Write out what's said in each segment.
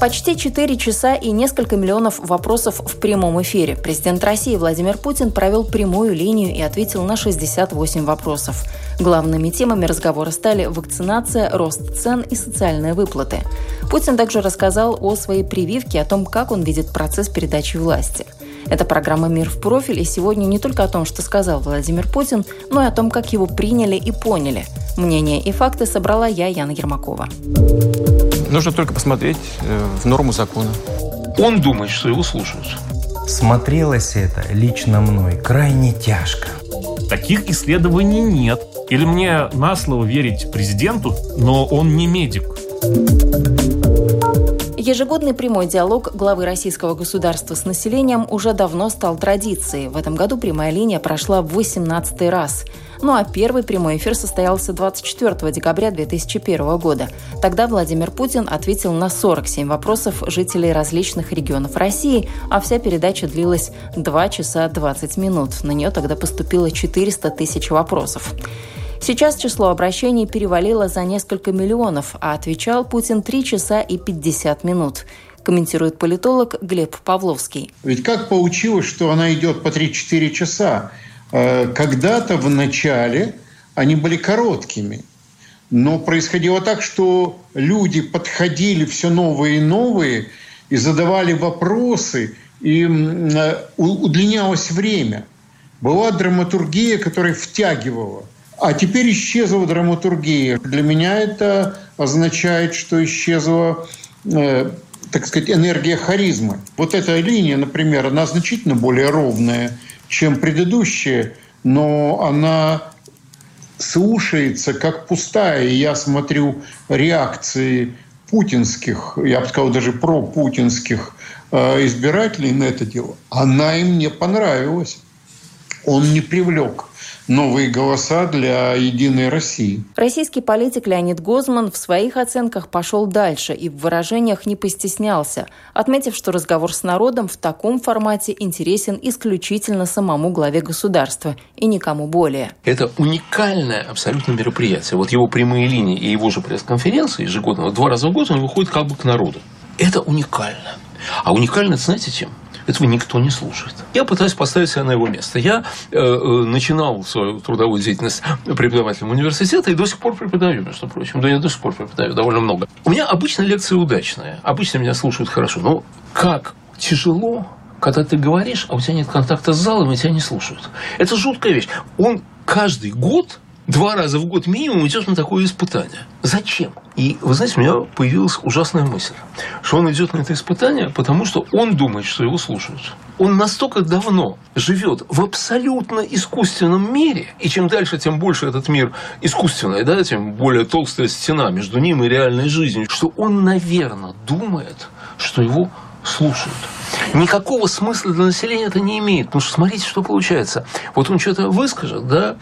Почти 4 часа и несколько миллионов вопросов в прямом эфире. Президент России Владимир Путин провел прямую линию и ответил на 68 вопросов. Главными темами разговора стали вакцинация, рост цен и социальные выплаты. Путин также рассказал о своей прививке, о том, как он видит процесс передачи власти. Это программа «Мир в профиль», и сегодня не только о том, что сказал Владимир Путин, но и о том, как его приняли и поняли. Мнения и факты собрала я, Яна Ермакова. Нужно только посмотреть э, в норму закона. Он думает, что его слушают. Смотрелось это лично мной крайне тяжко. Таких исследований нет. Или мне на слово верить президенту, но он не медик. Ежегодный прямой диалог главы российского государства с населением уже давно стал традицией. В этом году прямая линия прошла в 18 раз. Ну а первый прямой эфир состоялся 24 декабря 2001 года. Тогда Владимир Путин ответил на 47 вопросов жителей различных регионов России, а вся передача длилась 2 часа 20 минут. На нее тогда поступило 400 тысяч вопросов. Сейчас число обращений перевалило за несколько миллионов, а отвечал Путин 3 часа и 50 минут комментирует политолог Глеб Павловский. Ведь как получилось, что она идет по 3-4 часа? Э, когда-то в начале они были короткими. Но происходило так, что люди подходили все новые и новые и задавали вопросы, и э, удлинялось время. Была драматургия, которая втягивала. А теперь исчезла драматургия. Для меня это означает, что исчезла э, так сказать, энергия харизмы. Вот эта линия, например, она значительно более ровная, чем предыдущая, но она слушается как пустая. И я смотрю реакции путинских, я бы сказал, даже пропутинских э, избирателей на это дело. Она им не понравилась. Он не привлек новые голоса для «Единой России». Российский политик Леонид Гозман в своих оценках пошел дальше и в выражениях не постеснялся, отметив, что разговор с народом в таком формате интересен исключительно самому главе государства и никому более. Это уникальное абсолютно мероприятие. Вот его прямые линии и его же пресс-конференции ежегодно, два раза в год он выходит как бы к народу. Это уникально. А уникально, знаете, чем? Этого никто не слушает. Я пытаюсь поставить себя на его место. Я э, э, начинал свою трудовую деятельность преподавателем университета и до сих пор преподаю, между прочим. Да я до сих пор преподаю довольно много. У меня обычно лекции удачные. Обычно меня слушают хорошо. Но как тяжело когда ты говоришь, а у тебя нет контакта с залом, и тебя не слушают. Это жуткая вещь. Он каждый год два раза в год минимум идет на такое испытание. Зачем? И, вы знаете, у меня появилась ужасная мысль, что он идет на это испытание, потому что он думает, что его слушают. Он настолько давно живет в абсолютно искусственном мире, и чем дальше, тем больше этот мир искусственный, да, тем более толстая стена между ним и реальной жизнью, что он, наверное, думает, что его слушают. Никакого смысла для населения это не имеет. Потому что смотрите, что получается. Вот он что-то выскажет, да,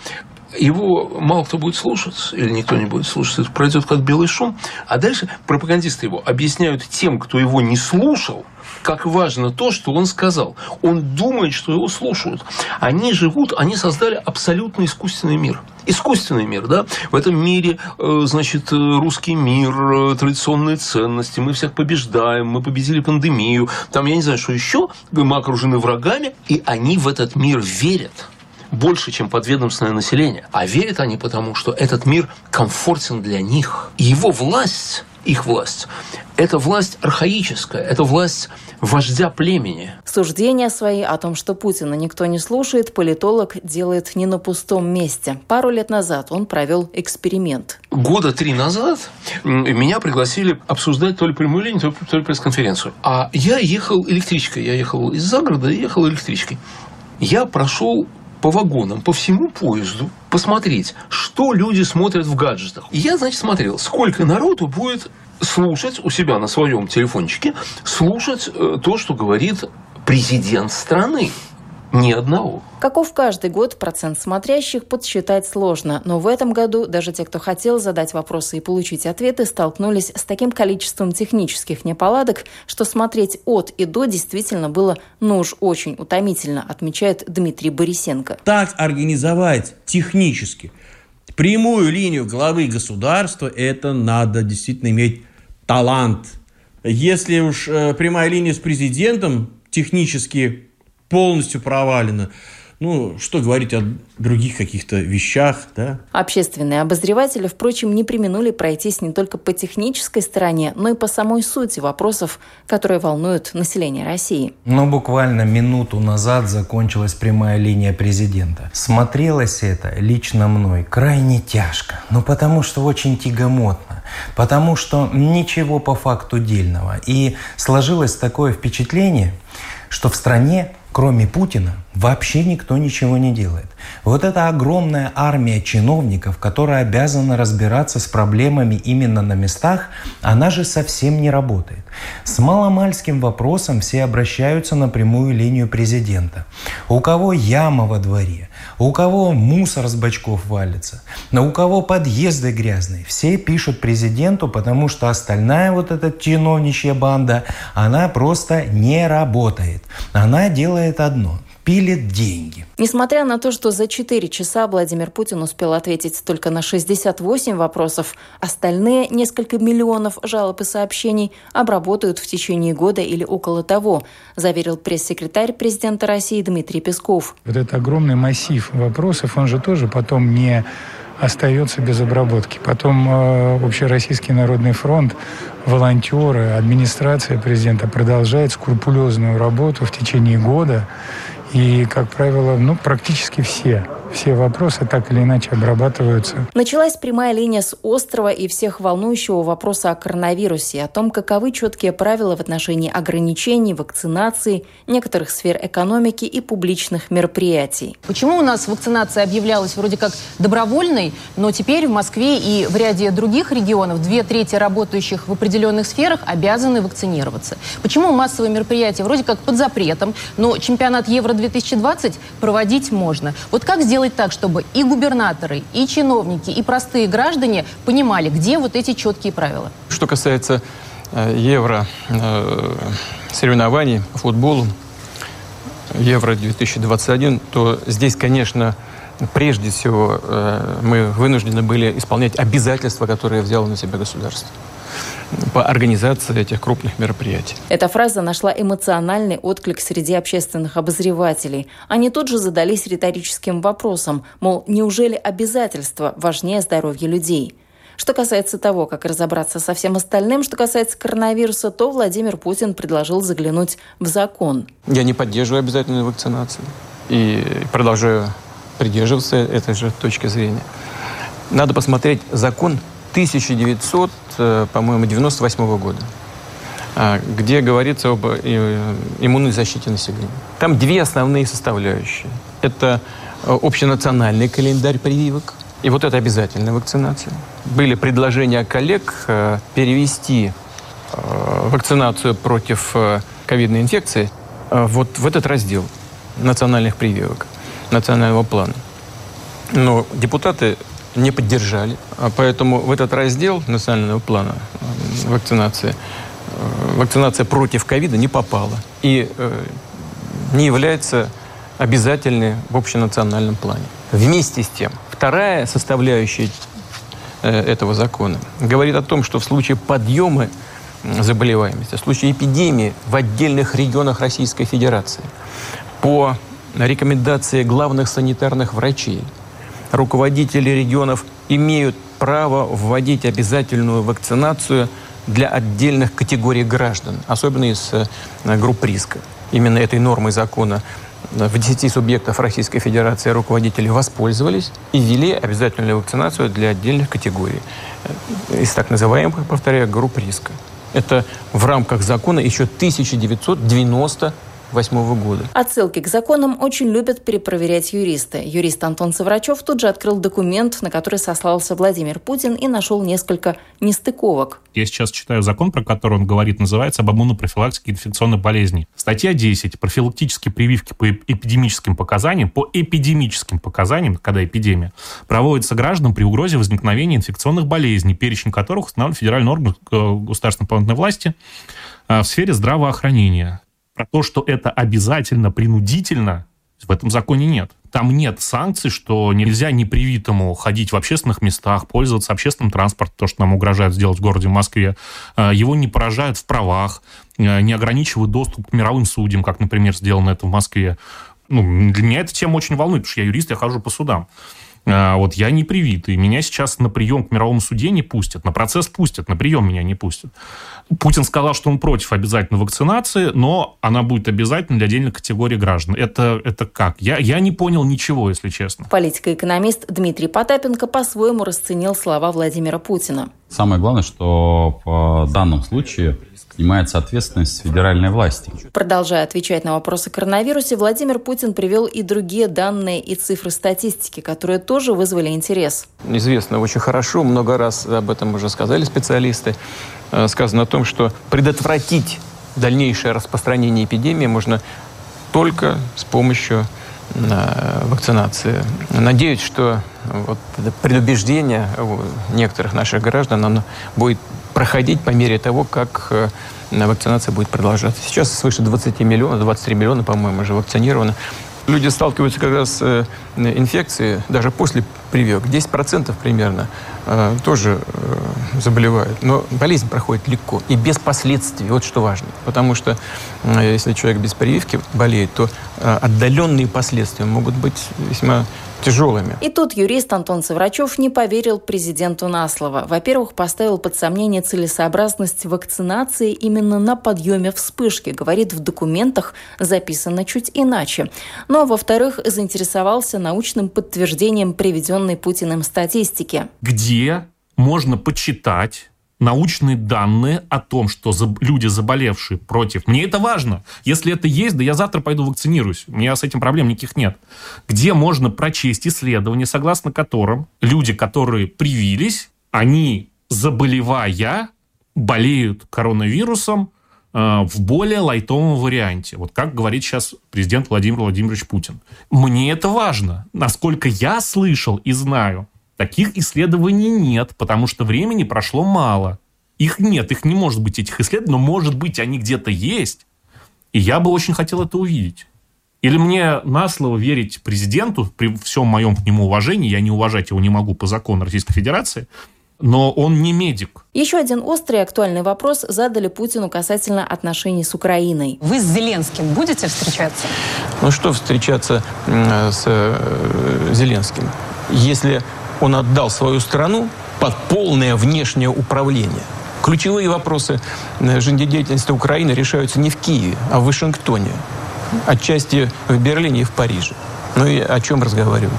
его мало кто будет слушать, или никто не будет слушать, это пройдет как белый шум. А дальше пропагандисты его объясняют тем, кто его не слушал, как важно то, что он сказал. Он думает, что его слушают. Они живут, они создали абсолютно искусственный мир. Искусственный мир, да? В этом мире, э, значит, русский мир, э, традиционные ценности, мы всех побеждаем, мы победили пандемию, там, я не знаю, что еще, мы окружены врагами, и они в этот мир верят больше, чем подведомственное население. А верят они потому, что этот мир комфортен для них. И его власть, их власть, это власть архаическая, это власть вождя племени. Суждения свои о том, что Путина никто не слушает, политолог делает не на пустом месте. Пару лет назад он провел эксперимент. Года три назад меня пригласили обсуждать то ли прямую линию, то ли пресс-конференцию. А я ехал электричкой. Я ехал из загорода и ехал электричкой. Я прошел по вагонам, по всему поезду посмотреть, что люди смотрят в гаджетах. И я, значит, смотрел, сколько народу будет слушать у себя на своем телефончике, слушать э, то, что говорит президент страны. Ни одного. Каков каждый год процент смотрящих подсчитать сложно, но в этом году даже те, кто хотел задать вопросы и получить ответы, столкнулись с таким количеством технических неполадок, что смотреть от и до действительно было, ну уж очень утомительно, отмечает Дмитрий Борисенко. Так организовать технически прямую линию главы государства, это надо действительно иметь талант. Если уж э, прямая линия с президентом технически полностью провалена. Ну, что говорить о других каких-то вещах, да? Общественные обозреватели, впрочем, не применули пройтись не только по технической стороне, но и по самой сути вопросов, которые волнуют население России. Но буквально минуту назад закончилась прямая линия президента. Смотрелось это лично мной крайне тяжко. Ну, потому что очень тягомотно. Потому что ничего по факту дельного. И сложилось такое впечатление, что в стране кроме Путина, вообще никто ничего не делает. Вот эта огромная армия чиновников, которая обязана разбираться с проблемами именно на местах, она же совсем не работает. С маломальским вопросом все обращаются на прямую линию президента. У кого яма во дворе, у кого мусор с бачков валится, но у кого подъезды грязные. Все пишут президенту, потому что остальная вот эта чиновничья банда, она просто не работает. Она делает одно пилит деньги. Несмотря на то, что за 4 часа Владимир Путин успел ответить только на 68 вопросов, остальные несколько миллионов жалоб и сообщений обработают в течение года или около того, заверил пресс-секретарь президента России Дмитрий Песков. Вот этот огромный массив вопросов, он же тоже потом не остается без обработки. Потом э, Общероссийский народный фронт, волонтеры, администрация президента продолжает скрупулезную работу в течение года и, как правило, ну, практически все все вопросы так или иначе обрабатываются. Началась прямая линия с острова и всех волнующего вопроса о коронавирусе, о том, каковы четкие правила в отношении ограничений, вакцинации, некоторых сфер экономики и публичных мероприятий. Почему у нас вакцинация объявлялась вроде как добровольной, но теперь в Москве и в ряде других регионов две трети работающих в определенных сферах обязаны вакцинироваться? Почему массовые мероприятия вроде как под запретом, но чемпионат Евро-2020 проводить можно? Вот как сделать сделать так, чтобы и губернаторы, и чиновники, и простые граждане понимали, где вот эти четкие правила? Что касается э, евро э, соревнований по футболу, Евро-2021, то здесь, конечно, прежде всего э, мы вынуждены были исполнять обязательства, которые взяло на себя государство по организации этих крупных мероприятий. Эта фраза нашла эмоциональный отклик среди общественных обозревателей. Они тут же задались риторическим вопросом, мол, неужели обязательства важнее здоровья людей? Что касается того, как разобраться со всем остальным, что касается коронавируса, то Владимир Путин предложил заглянуть в закон. Я не поддерживаю обязательную вакцинацию и продолжаю придерживаться этой же точки зрения. Надо посмотреть закон 1900, э, по-моему, 98 года, а, где говорится об э, иммунной защите населения. Там две основные составляющие. Это э, общенациональный календарь прививок, и вот это обязательная вакцинация. Были предложения коллег перевести вакцинацию против ковидной инфекции вот в этот раздел национальных прививок, национального плана. Но депутаты не поддержали. А поэтому в этот раздел национального плана вакцинации э, вакцинация против ковида не попала и э, не является обязательной в общенациональном плане. Вместе с тем, вторая составляющая э, этого закона говорит о том, что в случае подъема заболеваемости, в случае эпидемии в отдельных регионах Российской Федерации по рекомендации главных санитарных врачей – руководители регионов имеют право вводить обязательную вакцинацию для отдельных категорий граждан, особенно из э, групп риска. Именно этой нормой закона в 10 субъектов Российской Федерации руководители воспользовались и ввели обязательную вакцинацию для отдельных категорий. Э, из так называемых, повторяю, групп риска. Это в рамках закона еще 1990 1998 года. Отсылки к законам очень любят перепроверять юристы. Юрист Антон Саврачев тут же открыл документ, на который сослался Владимир Путин и нашел несколько нестыковок. Я сейчас читаю закон, про который он говорит, называется об иммунопрофилактике инфекционных болезней. Статья 10. Профилактические прививки по эпидемическим показаниям, по эпидемическим показаниям, когда эпидемия, проводятся гражданам при угрозе возникновения инфекционных болезней, перечень которых установлен федеральный орган э, государственной власти э, в сфере здравоохранения. Про то, что это обязательно, принудительно, в этом законе нет. Там нет санкций, что нельзя непривитому ходить в общественных местах, пользоваться общественным транспортом, то, что нам угрожает сделать в городе Москве. Э, его не поражают в правах, не ограничивают доступ к мировым судьям, как, например, сделано это в Москве. Ну, для меня эта тема очень волнует, потому что я юрист, я хожу по судам. А, вот я не привитый, меня сейчас на прием к мировому суде не пустят, на процесс пустят, на прием меня не пустят. Путин сказал, что он против обязательной вакцинации, но она будет обязательна для отдельной категории граждан. Это, это как? Я, я не понял ничего, если честно. Политико-экономист Дмитрий Потапенко по-своему расценил слова Владимира Путина. Самое главное, что в данном случае снимается ответственность федеральной власти. Продолжая отвечать на вопросы о коронавирусе, Владимир Путин привел и другие данные и цифры статистики, которые тоже вызвали интерес. Известно очень хорошо, много раз об этом уже сказали специалисты, э, сказано о том, что предотвратить дальнейшее распространение эпидемии можно только с помощью вакцинации. Надеюсь, что вот предубеждение некоторых наших граждан оно будет проходить по мере того, как э, вакцинация будет продолжаться. Сейчас свыше 20 миллионов, 23 миллиона, по-моему, уже вакцинировано. Люди сталкиваются как раз с э, инфекцией даже после прививок. 10% примерно э, тоже заболевают. Но болезнь проходит легко и без последствий. Вот что важно. Потому что если человек без прививки болеет, то отдаленные последствия могут быть весьма тяжелыми. И тут юрист Антон Саврачев не поверил президенту на слово. Во-первых, поставил под сомнение целесообразность вакцинации именно на подъеме вспышки. Говорит, в документах записано чуть иначе. Ну а во-вторых, заинтересовался научным подтверждением приведенной Путиным статистики. Где можно почитать научные данные о том, что люди, заболевшие против... Мне это важно. Если это есть, да я завтра пойду вакцинируюсь. У меня с этим проблем никаких нет. Где можно прочесть исследования, согласно которым люди, которые привились, они, заболевая, болеют коронавирусом в более лайтовом варианте. Вот как говорит сейчас президент Владимир Владимирович Путин. Мне это важно. Насколько я слышал и знаю, Таких исследований нет, потому что времени прошло мало. Их нет, их не может быть, этих исследований, но, может быть, они где-то есть. И я бы очень хотел это увидеть. Или мне на слово верить президенту, при всем моем к нему уважении, я не уважать его не могу по закону Российской Федерации, но он не медик. Еще один острый и актуальный вопрос задали Путину касательно отношений с Украиной. Вы с Зеленским будете встречаться? Ну что встречаться с э, Зеленским? Если он отдал свою страну под полное внешнее управление. Ключевые вопросы жизнедеятельности Украины решаются не в Киеве, а в Вашингтоне. Отчасти в Берлине и в Париже. Ну и о чем разговаривать?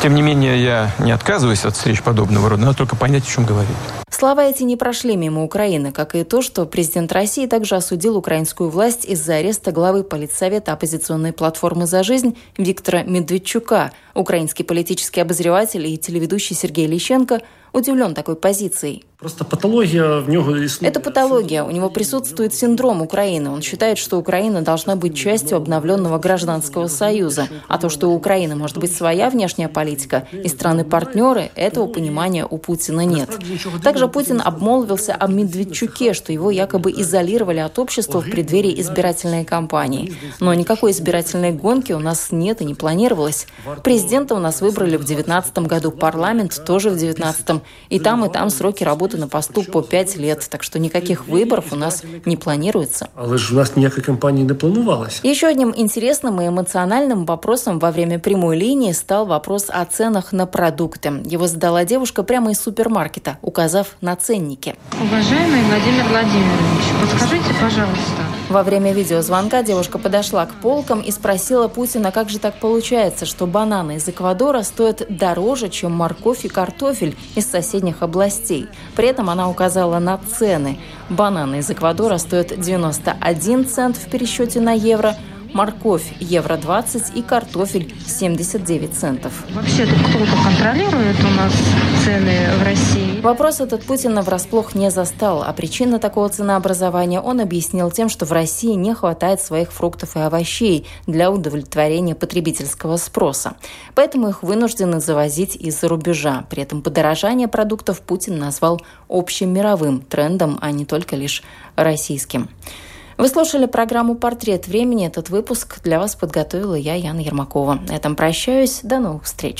Тем не менее, я не отказываюсь от встреч подобного рода, надо только понять, о чем говорить. Слова эти не прошли мимо Украины, как и то, что президент России также осудил украинскую власть из-за ареста главы политсовета оппозиционной платформы «За жизнь» Виктора Медведчука. Украинский политический обозреватель и телеведущий Сергей Лещенко удивлен такой позицией. Просто патология в него Это патология. У него присутствует синдром Украины. Он считает, что Украина должна быть частью обновленного гражданского союза. А то, что у Украины может быть своя внешняя политика и страны-партнеры, этого понимания у Путина нет. Также Путин обмолвился о Медведчуке, что его якобы изолировали от общества в преддверии избирательной кампании. Но никакой избирательной гонки у нас нет и не планировалось. Президента у нас выбрали в 2019 году, парламент тоже в 2019. И там, и там сроки работы на посту по 5 лет, так что никаких выборов у нас не планируется. Але ж у нас ніякої кампании не планувалось. Еще одним интересным и эмоциональным вопросом во время прямой линии стал вопрос о ценах на продукты. Его задала девушка прямо из супермаркета, указав на ценники. Уважаемый Владимир Владимирович, подскажите, пожалуйста, Во время видеозвонка девушка подошла к полкам и спросила Путина, как же так получается, что бананы из Эквадора стоят дороже, чем морковь и картофель из соседних областей. При этом она указала на цены. Бананы из Эквадора стоят 91 цент в пересчете на евро, морковь евро 20 и картофель 79 центов. Вообще тут кто-то контролирует у нас цены в России? Вопрос этот Путина врасплох не застал, а причина такого ценообразования он объяснил тем, что в России не хватает своих фруктов и овощей для удовлетворения потребительского спроса. Поэтому их вынуждены завозить из-за рубежа. При этом подорожание продуктов Путин назвал общим мировым трендом, а не только лишь российским. Вы слушали программу «Портрет времени». Этот выпуск для вас подготовила я, Яна Ермакова. На этом прощаюсь. До новых встреч.